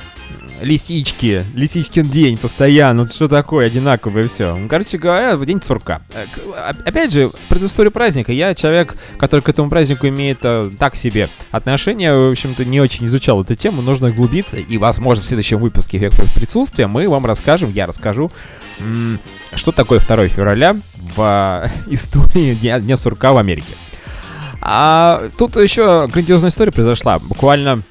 Лисички, лисичкин день постоянно, вот что такое, одинаковое все. Ну, короче говоря, в день сурка. Э, Опять же, предысторию праздника. Я человек, который к этому празднику имеет э, так себе отношение, в общем-то, не очень изучал эту тему, нужно углубиться, и, возможно, в следующем выпуске «Эффект присутствия» мы вам расскажем, я расскажу, что такое 2 февраля в э, [laughs] истории Дня, Дня сурка в Америке. А тут еще грандиозная история произошла. Буквально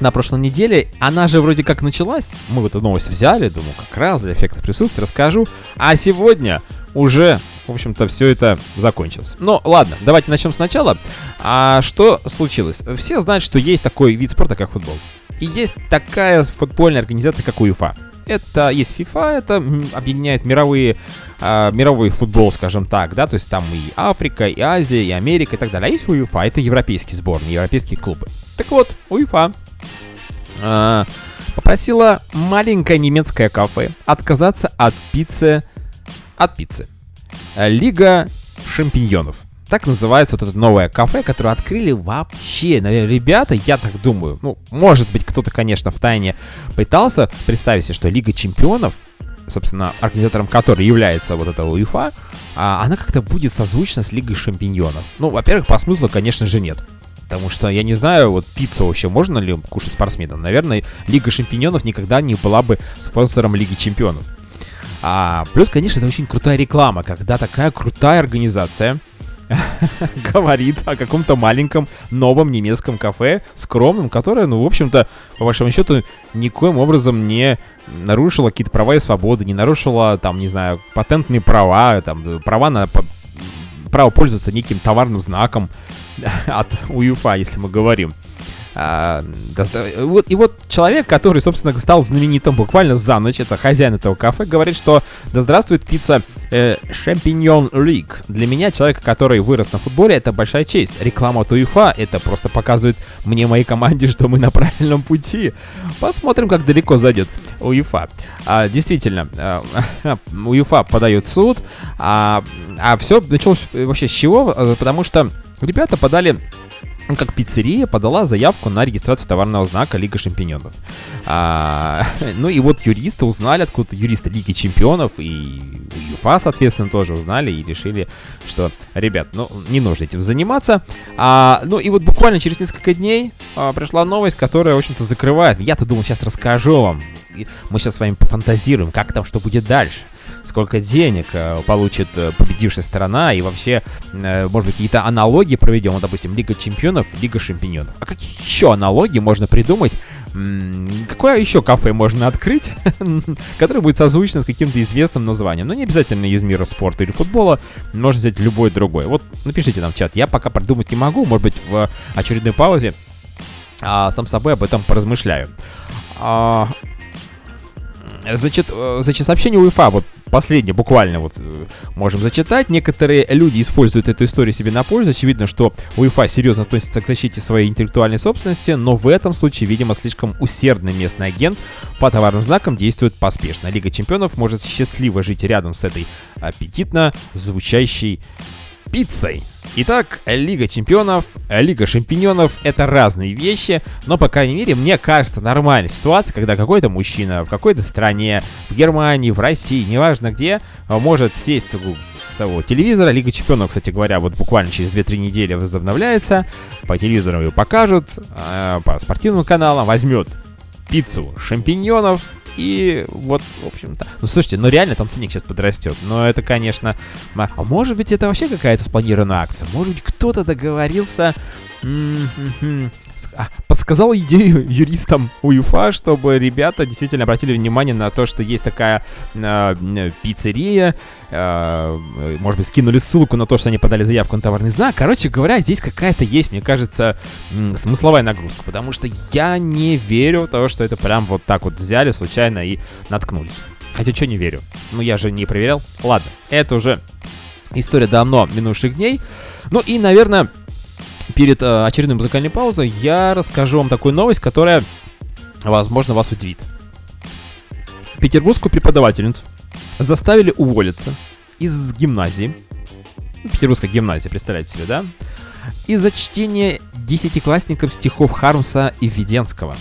на прошлой неделе. Она же вроде как началась. Мы вот эту новость взяли, думаю, как раз для эффекта присутствия расскажу. А сегодня уже, в общем-то, все это закончилось. Ну, ладно, давайте начнем сначала. А что случилось? Все знают, что есть такой вид спорта, как футбол. И есть такая футбольная организация, как УЕФА. Это есть FIFA, это объединяет мировые, а, мировой футбол, скажем так, да, то есть там и Африка, и Азия, и Америка и так далее. А есть УЕФА, это европейские сборные, европейские клубы. Так вот, УЕФА а, попросила маленькое немецкое кафе отказаться от пиццы, от пиццы. А, Лига шампиньонов. Так называется вот это новое кафе, которое открыли вообще. Наверное, ребята, я так думаю, ну, может быть, кто-то, конечно, в тайне пытался представить себе, что Лига чемпионов, собственно, организатором которой является вот эта УЕФА, а, она как-то будет созвучна с Лигой шампиньонов. Ну, во-первых, по смыслу, конечно же, нет. Потому что, я не знаю, вот пиццу вообще можно ли кушать спортсменам? Наверное, Лига Шампиньонов никогда не была бы спонсором Лиги Чемпионов. А, плюс, конечно, это очень крутая реклама, когда такая крутая организация [laughs] говорит о каком-то маленьком новом немецком кафе, скромном, которое, ну, в общем-то, по большому счету, никоим образом не нарушило какие-то права и свободы, не нарушило, там, не знаю, патентные права, там, права на право пользоваться неким товарным знаком [laughs] от УЕФА, если мы говорим. А, вот, и вот человек, который, собственно, стал знаменитым буквально за ночь, это хозяин этого кафе, говорит, что да здравствует пицца э, Champignon League. Для меня, человека, который вырос на футболе, это большая честь. Реклама от УЕФА, это просто показывает мне, моей команде, [laughs] что мы на правильном пути. Посмотрим, как далеко зайдет УЕФА. А, действительно, а, [laughs] УЕФА подает суд, а, а все началось вообще с чего? А, Потому что ребята подали как пиццерия подала заявку на регистрацию товарного знака Лига Шампиньонов. А, [laughs] ну и вот юристы узнали, откуда юристы Лиги Чемпионов и ЮФА, соответственно, тоже узнали и решили, что, ребят, ну, не нужно этим заниматься. А, ну и вот буквально через несколько дней а, пришла новость, которая, в общем-то, закрывает. Я-то думал, сейчас расскажу вам. Мы сейчас с вами пофантазируем, как там, что будет дальше сколько денег э, получит э, победившая сторона, и вообще, э, может быть, какие-то аналогии проведем, вот, допустим, Лига Чемпионов, Лига Шампиньонов. А какие еще аналогии можно придумать? Какое еще кафе можно открыть, [laughs] которое будет созвучно с каким-то известным названием? Ну, не обязательно из мира спорта или футбола, можно взять любой другой. Вот напишите нам в чат, я пока придумать не могу, может быть, в очередной паузе а, сам собой об этом поразмышляю. А, Значит, э, значит, сообщение УЕФА, вот последнее, буквально вот э, можем зачитать. Некоторые люди используют эту историю себе на пользу. Очевидно, что УЕФА серьезно относится к защите своей интеллектуальной собственности, но в этом случае, видимо, слишком усердный местный агент по товарным знакам действует поспешно. Лига чемпионов может счастливо жить рядом с этой аппетитно звучащей пиццей. Итак, Лига Чемпионов, Лига Шампиньонов — это разные вещи, но, по крайней мере, мне кажется, нормальная ситуация, когда какой-то мужчина в какой-то стране, в Германии, в России, неважно где, а, может сесть с того телевизора. Лига Чемпионов, кстати говоря, вот буквально через 2-3 недели возобновляется. По телевизору ее покажут, э, по спортивным каналам возьмет пиццу шампиньонов. И вот, в общем-то... Ну, слушайте, ну реально там ценник сейчас подрастет. Но это, конечно... А может быть, это вообще какая-то спланированная акция? Может быть, кто-то договорился... а, подсказал идею юристам УЕФА, чтобы ребята действительно обратили внимание на то, что есть такая э, пиццерия, э, может быть, скинули ссылку на то, что они подали заявку на товарный знак. Короче говоря, здесь какая-то есть, мне кажется, смысловая нагрузка, потому что я не верю в то, что это прям вот так вот взяли случайно и наткнулись. Хотя что не верю? Ну я же не проверял. Ладно, это уже история давно минувших дней. Ну и, наверное, перед э, очередной музыкальной паузой я расскажу вам такую новость, которая, возможно, вас удивит. Петербургскую преподавательницу заставили уволиться из гимназии. Ну, Петербургская гимназия, представляете себе, да? Из-за чтения десятиклассникам стихов Хармса и Введенского.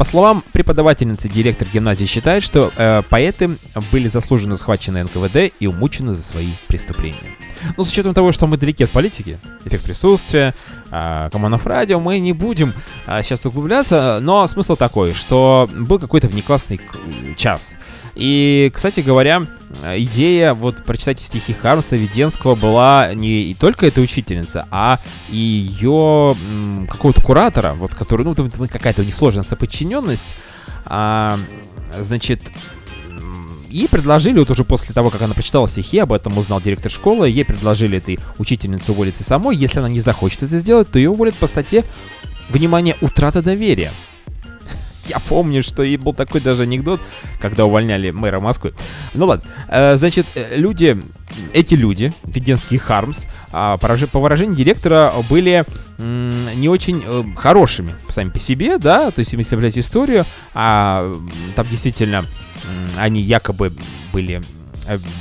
По словам преподавательницы, директор гимназии считает, что э, поэты были заслуженно схвачены НКВД и умучены за свои преступления. Но с учетом того, что мы далеки от политики, эффект присутствия, э, Команов радио, мы не будем э, сейчас углубляться, но смысл такой, что был какой-то внеклассный час. И, кстати говоря, идея вот прочитать стихи Хармса Веденского была не и только эта учительница, а и ее какого-то куратора, вот который, ну, какая-то несложная соподчиненность, а, значит, ей предложили, вот уже после того, как она прочитала стихи, об этом узнал директор школы, ей предложили этой учительнице уволиться самой. Если она не захочет это сделать, то ее уволят по статье «Внимание, утрата доверия». Я помню, что и был такой даже анекдот, когда увольняли мэра Москвы. Ну ладно, Э, значит, э, люди, эти люди, Веденский и Хармс, а, по выражению директора, были не очень э, хорошими сами по себе, да, то есть если взять историю, а, там действительно они якобы были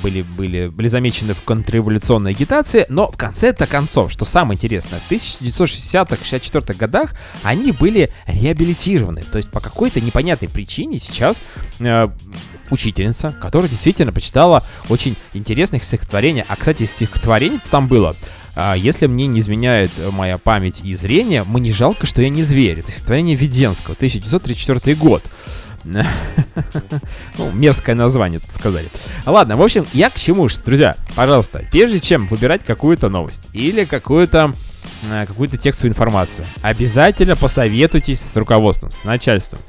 были, были, были замечены в контрреволюционной агитации, но в конце-то концов, что самое интересное, в 1960-64 годах они были реабилитированы. То есть по какой-то непонятной причине сейчас э, учительница, которая действительно прочитала очень интересных стихотворений, а, кстати, стихотворений там было, а, если мне не изменяет э, моя память и зрение, мне жалко, что я не зверь. Это стихотворение Веденского, 1934 год. Ну, мерзкое название, тут сказали. Ладно, в общем, я к чему, что, друзья, пожалуйста, прежде чем выбирать какую-то новость или какую-то э, какую-то текстовую информацию, обязательно посоветуйтесь с руководством, с начальством.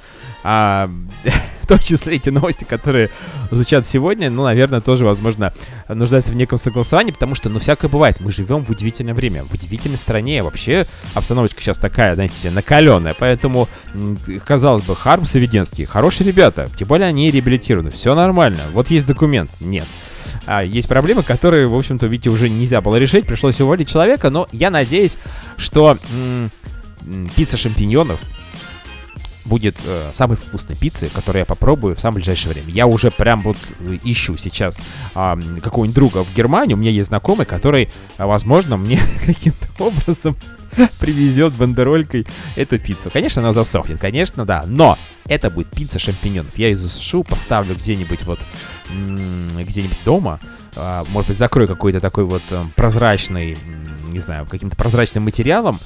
А, [laughs] в том числе эти новости, которые звучат сегодня, ну, наверное, тоже, возможно, нуждаются в неком согласовании, потому что, ну, всякое бывает. Мы живем в удивительное время, в удивительной стране. Вообще, обстановочка сейчас такая, знаете, накаленная. Поэтому, казалось бы, Хармс и Веденский хорошие ребята. Тем более они реабилитированы. Все нормально. Вот есть документ. Нет. А, есть проблемы, которые, в общем-то, видите, уже нельзя было решить. Пришлось уволить человека. Но я надеюсь, что м, м, пицца шампиньонов будет э, самой вкусной пиццей, которую я попробую в самое ближайшее время. Я уже прям вот э, ищу сейчас м, какого-нибудь друга в Германии. У меня есть знакомый, который, а, возможно, мне [laughs] каким-то образом [laughs] привезет бандеролькой эту пиццу. Конечно, она засохнет, конечно, да, но это будет пицца шампиньонов. Я ее засушу, поставлю где-нибудь вот где-нибудь дома. А, может быть, закрою какой-то такой вот эм, прозрачный, не знаю, каким-то прозрачным материалом,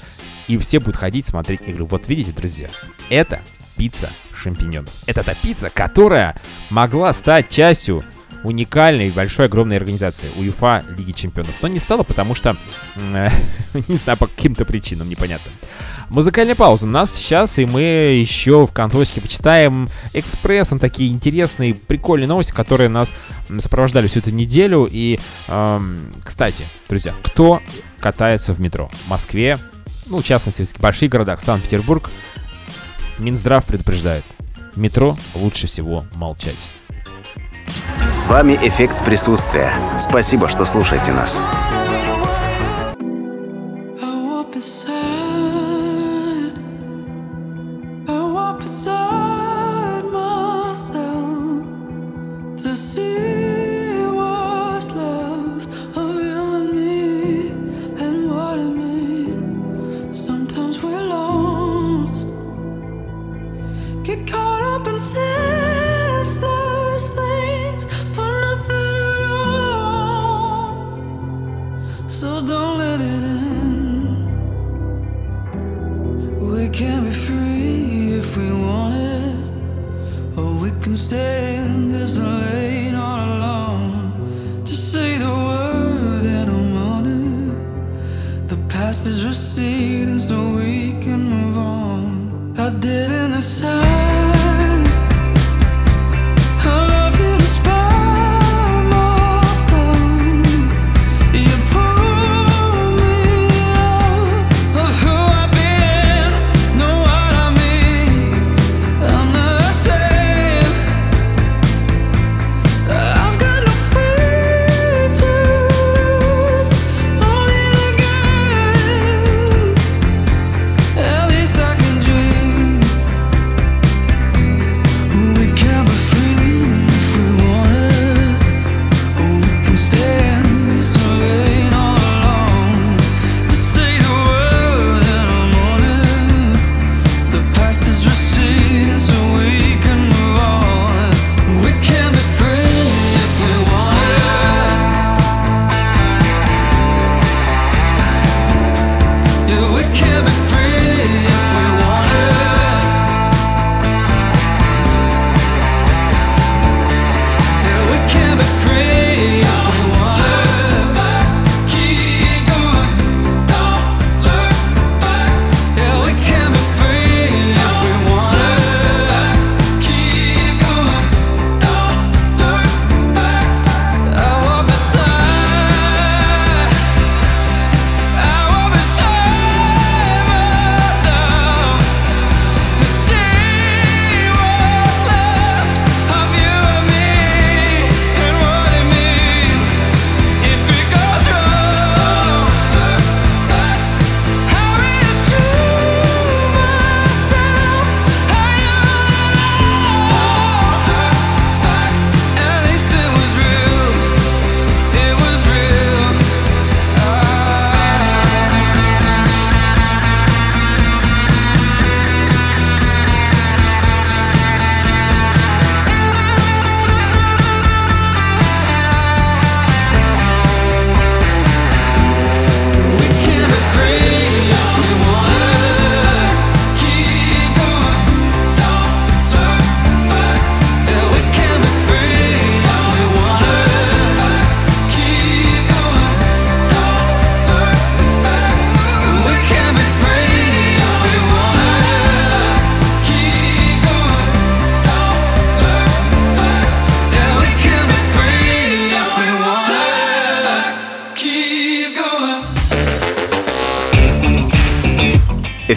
и все будут ходить, смотреть. Я говорю, вот видите, друзья, это пицца шампиньонов. Это та пицца, которая могла стать частью уникальной, большой, огромной организации УЕФА Лиги Чемпионов. Но не стала, потому что, [laughs] не знаю, по каким-то причинам непонятным. Музыкальная пауза у нас сейчас, и мы еще в концовочке почитаем экспрессом такие интересные, прикольные новости, которые нас сопровождали всю эту неделю. И, эм, кстати, друзья, кто катается в метро? В Москве, ну, в частности, в больших городах, Санкт-Петербург, Минздрав предупреждает, метро лучше всего молчать. С вами «Эффект присутствия». Спасибо, что слушаете нас.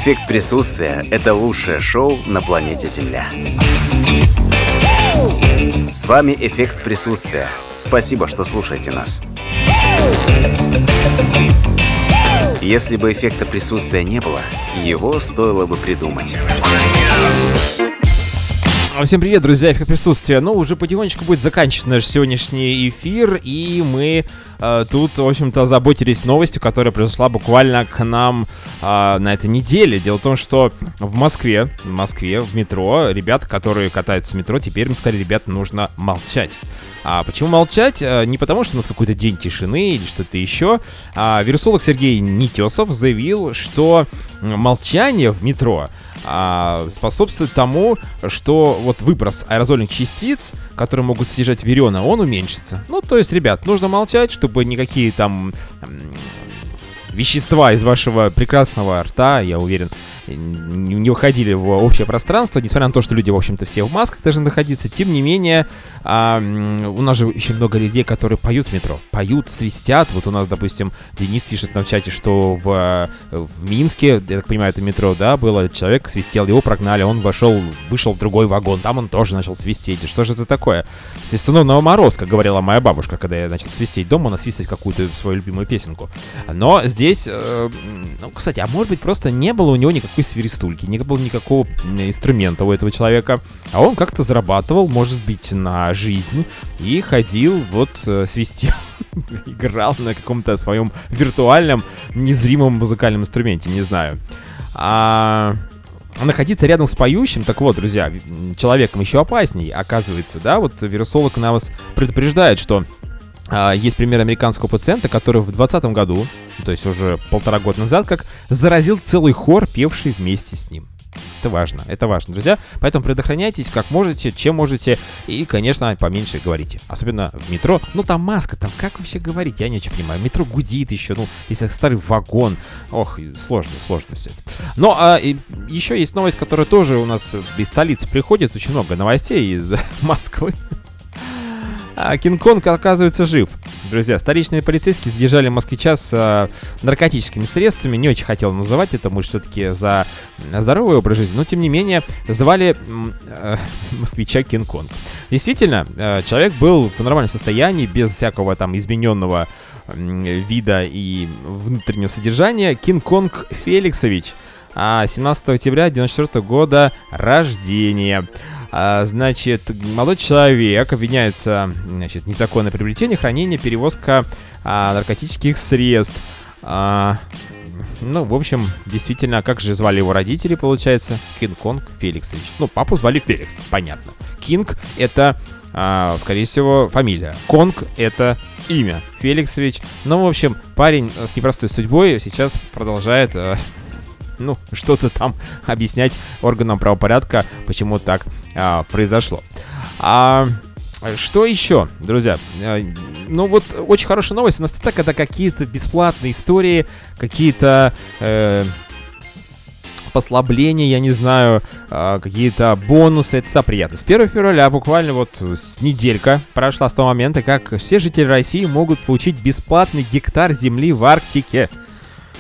Эффект присутствия – это лучшее шоу на планете Земля. С вами «Эффект присутствия». Спасибо, что слушаете нас. Если бы эффекта присутствия не было, его стоило бы придумать. А, Всем привет, друзья, эффект присутствия. Ну, уже потихонечку будет заканчивать наш сегодняшний эфир, и мы э, тут, в общем-то, заботились новостью, которая пришла буквально к нам э, на этой неделе. Дело в том, что в Москве, в Москве, в метро, ребята, которые катаются в метро, теперь им сказали, ребят, нужно молчать. А почему молчать? Э, Не потому, что у нас какой-то день тишины или что-то еще. А вирусолог Сергей Нитесов заявил, что молчание в метро а, способствует тому, что вот выброс аэрозольных частиц, которые могут содержать вирена, он уменьшится. Ну, то есть, ребят, нужно молчать, чтобы никакие там вещества из вашего прекрасного рта, я уверен, не выходили в общее пространство, несмотря на то, что люди, в общем-то, все в масках должны находиться, тем не менее, а, у нас же еще много людей, которые поют в метро, поют, свистят. Вот у нас, допустим, Денис пишет нам в чате, что в, в Минске, я так понимаю, это метро, да, было, человек свистел, его прогнали, он вошел, вышел в другой вагон, там он тоже начал свистеть. Что же это такое? Свистуновного мороз, как говорила моя бабушка, когда я начал свистеть дома, насвистывать какую-то свою любимую песенку. Но здесь, э, ну, кстати, а может быть просто не было у него никакой свиристульки, не было никакого инструмента у этого человека, а он как-то зарабатывал, может быть, на жизнь и ходил, вот, э, свистел, [laughs] играл на каком-то своем виртуальном, незримом музыкальном инструменте, не знаю. А находиться рядом с поющим, так вот, друзья, человеком еще опасней, оказывается, да, вот вирусолог нас предупреждает, что а, есть пример американского пациента, который в 2020 году, то есть уже полтора года назад, как заразил целый хор, певший вместе с ним. Это важно, это важно, друзья. Поэтому предохраняйтесь как можете, чем можете. И, конечно, поменьше говорите. Особенно в метро. Ну, там маска, там как вообще говорить? Я не очень понимаю. Метро гудит еще, ну, если старый вагон. Ох, сложно, сложно все это. Но а, и еще есть новость, которая тоже у нас из столицы приходит. Очень много новостей из [laughs] Москвы. А Кинг-Конг оказывается жив. Друзья, столичные полицейские задержали москвича с а, наркотическими средствами. Не очень хотел называть это, мы все-таки за здоровый образ жизни. Но, тем не менее, звали э, [laughs] москвича Кинг-Конг. Действительно, э, человек был в нормальном состоянии, без всякого там измененного м, вида и внутреннего содержания. Кинг-Конг Феликсович. а 17 октября 94 года рождения. А, значит, молодой человек обвиняется значит, незаконное приобретение, хранение, перевозка а, наркотических средств. А, ну, в общем, действительно, как же звали его родители, получается? Кинг-Конг Феликсович. Ну, папу звали Феликс, понятно. Кинг — это, а, скорее всего, фамилия. Конг — это имя. Феликсович. Ну, в общем, парень с непростой судьбой сейчас продолжает э, ну, что-то там [laughs] объяснять органам правопорядка, почему так а, произошло. А что еще, друзья? А, Ну вот очень хорошая новость. У нас это когда какие-то бесплатные истории, какие-то э, послабления, я не знаю, а, какие-то бонусы. Это всегда приятно. С 1 февраля буквально вот с неделька прошла с того момента, как все жители России могут получить бесплатный гектар земли в Арктике.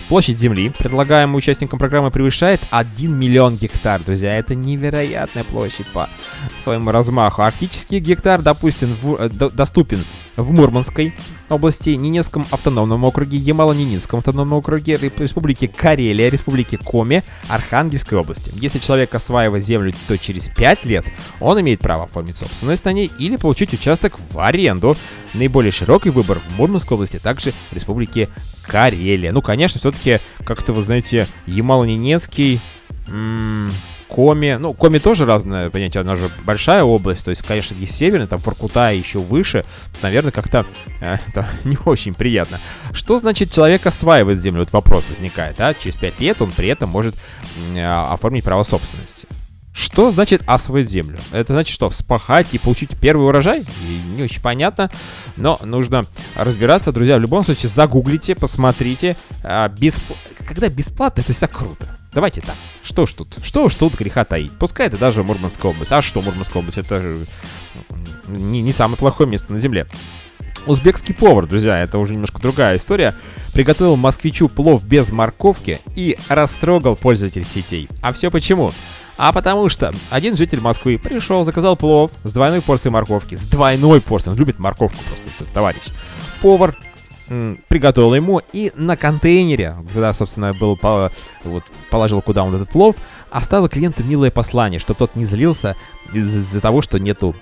Площадь Земли, предлагаемая участникам программы, превышает 1 миллион гектар, друзья. Это невероятная площадь по своему размаху. Арктический гектар, допустим, в- э, до- доступен в Мурманской области, Ненецком автономном округе, Ямало-Ненецком автономном округе, Республике Карелия, Республике Коми, Архангельской области. Если человек осваивает землю, то через 5 лет он имеет право оформить собственность на ней или получить участок в аренду. Наиболее широкий выбор в Мурманской области, также в Республике Карелия. Ну, конечно, все-таки как-то, вы знаете, Ямало-Ненецкий, м, Коми. Ну, Коми тоже разное понятие, она же большая область. То есть, конечно, есть северный, там Воркута еще выше. Наверное, как-то э, [laughs] не очень приятно. Что значит человек осваивает землю? Вот вопрос возникает, а? Через 5 лет он при этом может э, оформить право собственности. Что значит освоить землю? Это значит что, вспахать и получить первый урожай? Не очень понятно, но нужно разбираться. Друзья, в любом случае загуглите, посмотрите. А, бесп- Когда бесплатно, это всегда круто. Давайте так. Что ж тут? Что уж тут греха таить? Пускай это даже Мурманская область. А что Мурманская область? Это же не, не самое плохое место на земле. Узбекский повар, друзья, это уже немножко другая история, приготовил москвичу плов без морковки и растрогал пользователь сетей. А все почему? А потому что один житель Москвы пришел, заказал плов с двойной порцией морковки. С двойной порцией. Он любит морковку просто, этот товарищ. Повар приготовил ему и на контейнере, когда, собственно, был вот, положил куда он этот плов, оставил клиенту милое послание, чтобы тот не злился из- из-за того, что нету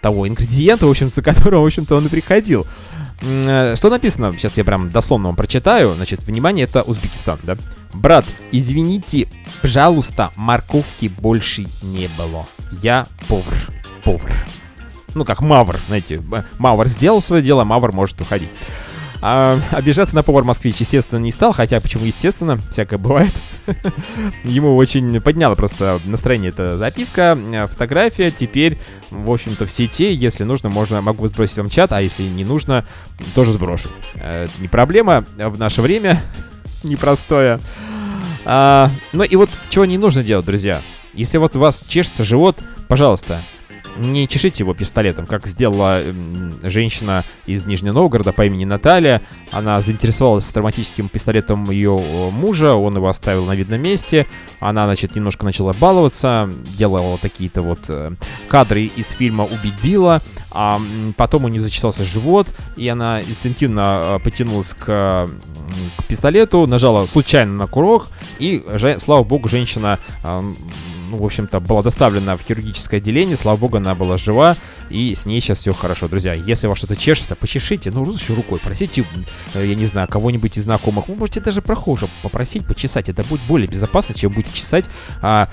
того ингредиента, в общем, за которого, в общем-то, он и приходил. Э, Что написано? Сейчас я прям дословно вам прочитаю. Значит, внимание, это Узбекистан, да? Брат, извините, пожалуйста, морковки больше не было. Я повар. Повар. Ну, как Мавр, знаете. Мавр сделал свое дело, Мавр может уходить. А, обижаться на повар москвич, естественно, не стал, хотя почему естественно, всякое бывает. [laughs] Ему очень подняла просто настроение эта записка, э, фотография. Теперь, в общем-то, в сети, если нужно, можно, могу сбросить вам чат, а если не нужно, тоже сброшу. Э, не проблема в наше время [laughs] непростое. А, ну и вот чего не нужно делать, друзья. Если вот у вас чешется живот, пожалуйста, не чешите его пистолетом, как сделала женщина из Нижнего Новгорода по имени Наталья. Она заинтересовалась травматическим пистолетом ее э, мужа, он его оставил на видном месте. Она, значит, немножко начала баловаться, делала такие-то вот э, кадры из фильма «Убить Билла», а потом у нее зачесался живот, и она инстинктивно э, потянулась к, к пистолету, нажала случайно на курок, и, слава богу, женщина ну, в общем-то, была доставлена в хирургическое отделение, слава богу, она была жива, и с ней сейчас все хорошо. Друзья, если у вас что-то чешется, почешите, ну, лучше рукой, просите, э, я не знаю, кого-нибудь из знакомых, вы можете даже прохожего попросить почесать, это будет более безопасно, чем будете чесать, а,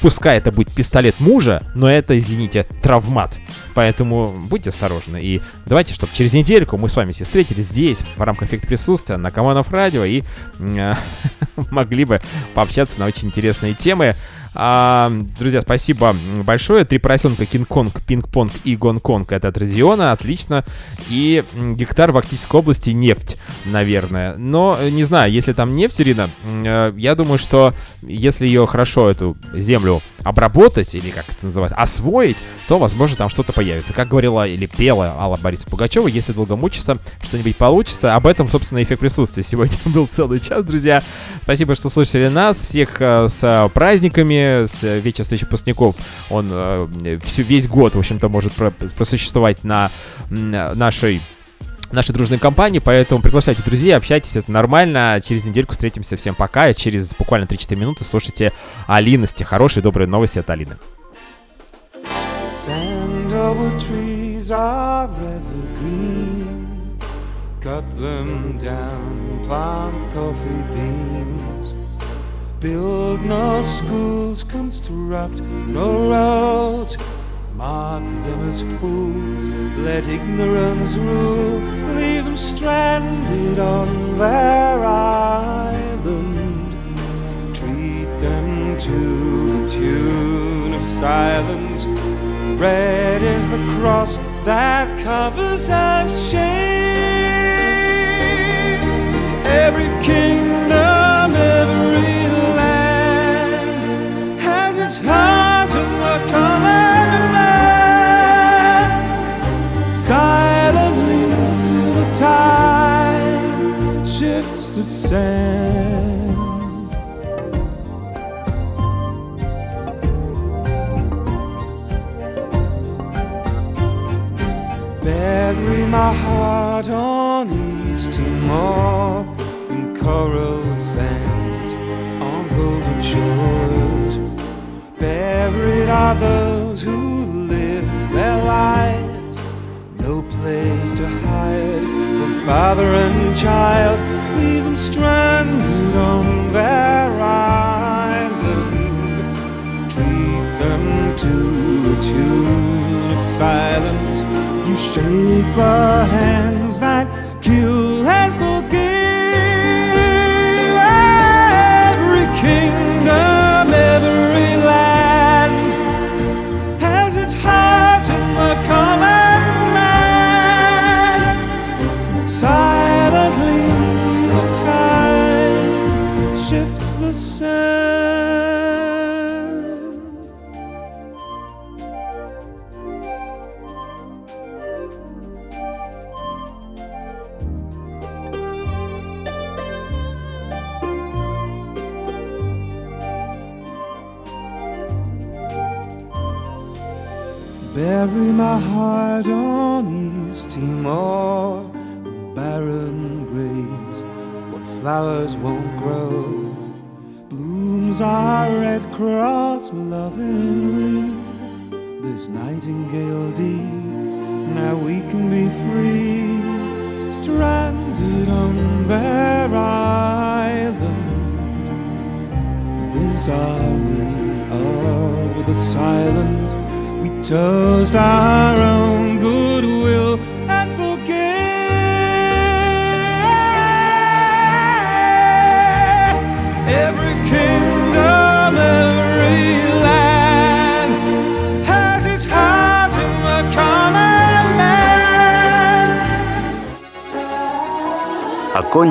пускай это будет пистолет мужа, но это, извините, травмат. Поэтому будьте осторожны. И давайте, чтобы через недельку мы с вами все встретились здесь, в рамках эффекта присутствия, на Команов радио, и [laughs] могли бы пообщаться на очень интересные темы. А, друзья, спасибо большое. Три поросенка, Кинг-Конг, Пинг-Понг и Гонконг. Это от Разиона, отлично. И гектар в Арктической области нефть, наверное. Но, э, не знаю, если там нефть, Ирина, э, я думаю, что если ее хорошо, эту землю, обработать, или как это называется, освоить, то, возможно, там что-то появится. Как говорила или пела Алла Борисовна Пугачева, если долго мучиться, что-нибудь получится. Об этом, собственно, эффект присутствия сегодня [laughs] был целый час, друзья. Спасибо, что слушали нас. Всех э, с э, с э, вечер встречи выпускников. Он э, всю, весь год, в общем-то, может про- просуществовать на м, нашей нашей дружной компании, поэтому приглашайте друзей, общайтесь, это нормально. Через недельку встретимся. Всем пока. И через буквально 3-4 минуты слушайте Алиности. Хорошие, добрые новости от Алины. Cut them down, plant coffee beans. Build no schools, construct no roads. Mark them as fools, let ignorance rule. Leave them stranded on their island. Treat them to the tune of silence. Red is the cross that covers our shame. Every kingdom, Bury my heart on East Timor in coral sands on golden shores. Buried are those who lived their lives, no place to hide. For father and child, leave them stranded on their island. Treat them to the tune of silence. You shake the hands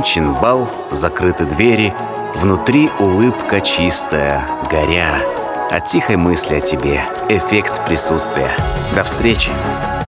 Окончен бал, закрыты двери, Внутри улыбка чистая, горя От тихой мысли о тебе, эффект присутствия. До встречи!